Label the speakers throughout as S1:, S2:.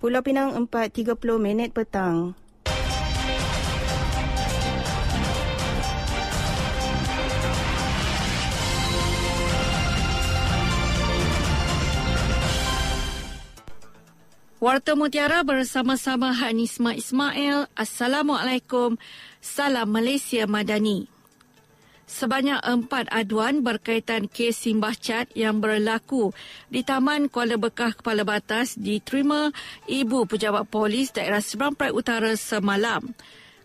S1: Pulau Pinang 4.30 minit petang.
S2: Warta Mutiara bersama-sama Hanisma Ismail. Assalamualaikum. Salam Malaysia Madani. Sebanyak empat aduan berkaitan kes simbah cat yang berlaku di Taman Kuala Bekah Kepala Batas diterima Ibu Pejabat Polis Daerah Seberang Perai Utara semalam.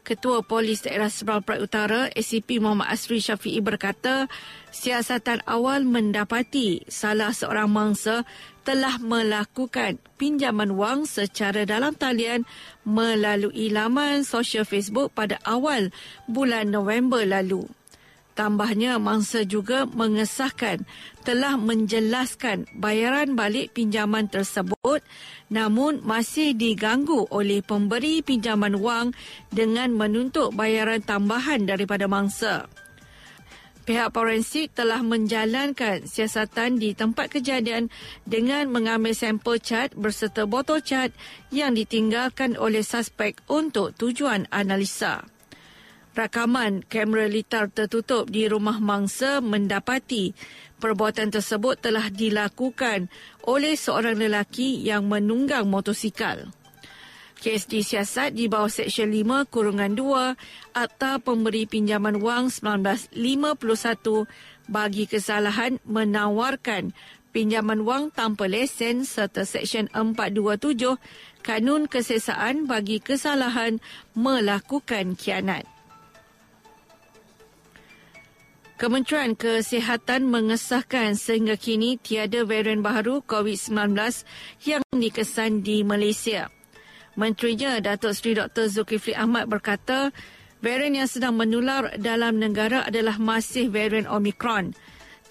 S2: Ketua Polis Daerah Seberang Perai Utara, ACP Muhammad Asri Syafi'i berkata, siasatan awal mendapati salah seorang mangsa telah melakukan pinjaman wang secara dalam talian melalui laman sosial Facebook pada awal bulan November lalu. Tambahnya, mangsa juga mengesahkan telah menjelaskan bayaran balik pinjaman tersebut namun masih diganggu oleh pemberi pinjaman wang dengan menuntut bayaran tambahan daripada mangsa. Pihak forensik telah menjalankan siasatan di tempat kejadian dengan mengambil sampel cat berserta botol cat yang ditinggalkan oleh suspek untuk tujuan analisa. Rakaman kamera litar tertutup di rumah mangsa mendapati perbuatan tersebut telah dilakukan oleh seorang lelaki yang menunggang motosikal. Kes disiasat di bawah Seksyen 5 Kurungan 2 Akta Pemberi Pinjaman Wang 1951 bagi kesalahan menawarkan pinjaman wang tanpa lesen serta Seksyen 427 Kanun Kesesaan bagi kesalahan melakukan kianat. Kementerian Kesihatan mengesahkan sehingga kini tiada varian baru COVID-19 yang dikesan di Malaysia. Menterinya Datuk Seri Dr. Zulkifli Ahmad berkata, varian yang sedang menular dalam negara adalah masih varian Omicron.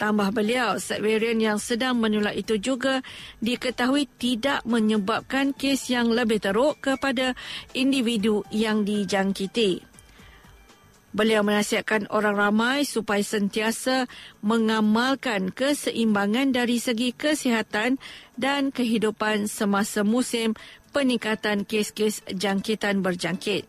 S2: Tambah beliau, varian yang sedang menular itu juga diketahui tidak menyebabkan kes yang lebih teruk kepada individu yang dijangkiti. Beliau menasihatkan orang ramai supaya sentiasa mengamalkan keseimbangan dari segi kesihatan dan kehidupan semasa musim peningkatan kes-kes jangkitan berjangkit.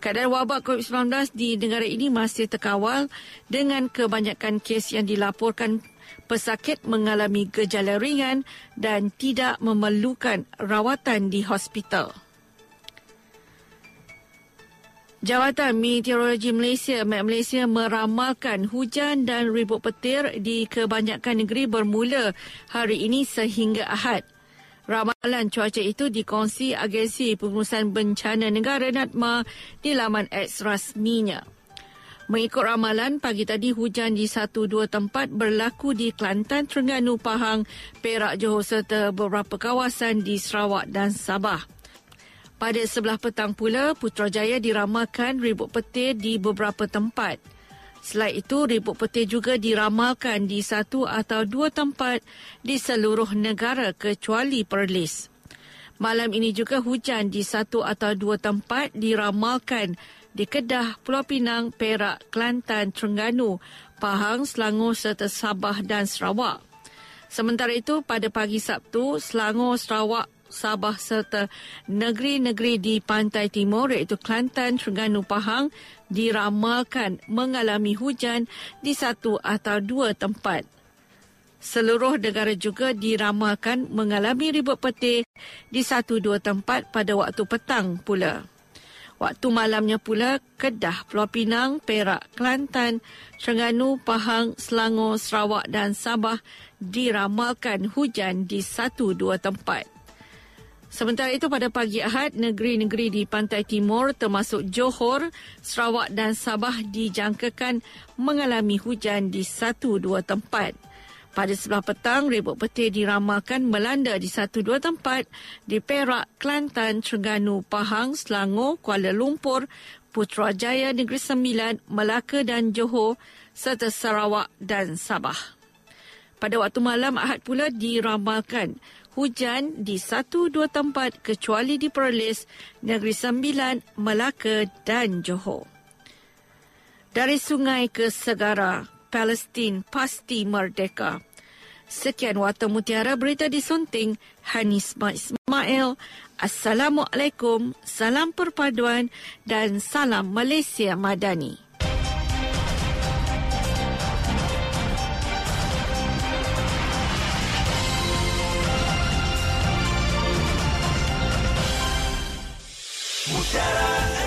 S2: Keadaan wabak COVID-19 di negara ini masih terkawal dengan kebanyakan kes yang dilaporkan pesakit mengalami gejala ringan dan tidak memerlukan rawatan di hospital. Jawatan Meteorologi Malaysia, Met Malaysia meramalkan hujan dan ribut petir di kebanyakan negeri bermula hari ini sehingga Ahad. Ramalan cuaca itu dikongsi Agensi Pengurusan Bencana Negara NADMA di laman X rasminya. Mengikut ramalan, pagi tadi hujan di satu dua tempat berlaku di Kelantan, Terengganu, Pahang, Perak, Johor serta beberapa kawasan di Sarawak dan Sabah. Pada sebelah petang pula, Putrajaya diramalkan ribut petir di beberapa tempat. Selain itu, ribut petir juga diramalkan di satu atau dua tempat di seluruh negara kecuali Perlis. Malam ini juga hujan di satu atau dua tempat diramalkan di Kedah, Pulau Pinang, Perak, Kelantan, Terengganu, Pahang, Selangor serta Sabah dan Sarawak. Sementara itu, pada pagi Sabtu, Selangor, Sarawak, Sabah serta negeri-negeri di pantai timur iaitu Kelantan, Terengganu, Pahang diramalkan mengalami hujan di satu atau dua tempat. Seluruh negara juga diramalkan mengalami ribut petir di satu dua tempat pada waktu petang pula. Waktu malamnya pula, Kedah, Pulau Pinang, Perak, Kelantan, Terengganu, Pahang, Selangor, Sarawak dan Sabah diramalkan hujan di satu dua tempat. Sementara itu pada pagi Ahad, negeri-negeri di pantai timur termasuk Johor, Sarawak dan Sabah dijangkakan mengalami hujan di satu dua tempat. Pada sebelah petang, ribut petir diramalkan melanda di satu dua tempat di Perak, Kelantan, Terengganu, Pahang, Selangor, Kuala Lumpur, Putrajaya, Negeri Sembilan, Melaka dan Johor serta Sarawak dan Sabah. Pada waktu malam Ahad pula diramalkan hujan di satu dua tempat kecuali di Perlis, Negeri Sembilan, Melaka dan Johor. Dari sungai ke segara, Palestin pasti merdeka. Sekian Warta Mutiara Berita disunting Hanis Ismail. Assalamualaikum, salam perpaduan dan salam Malaysia Madani. Mutiara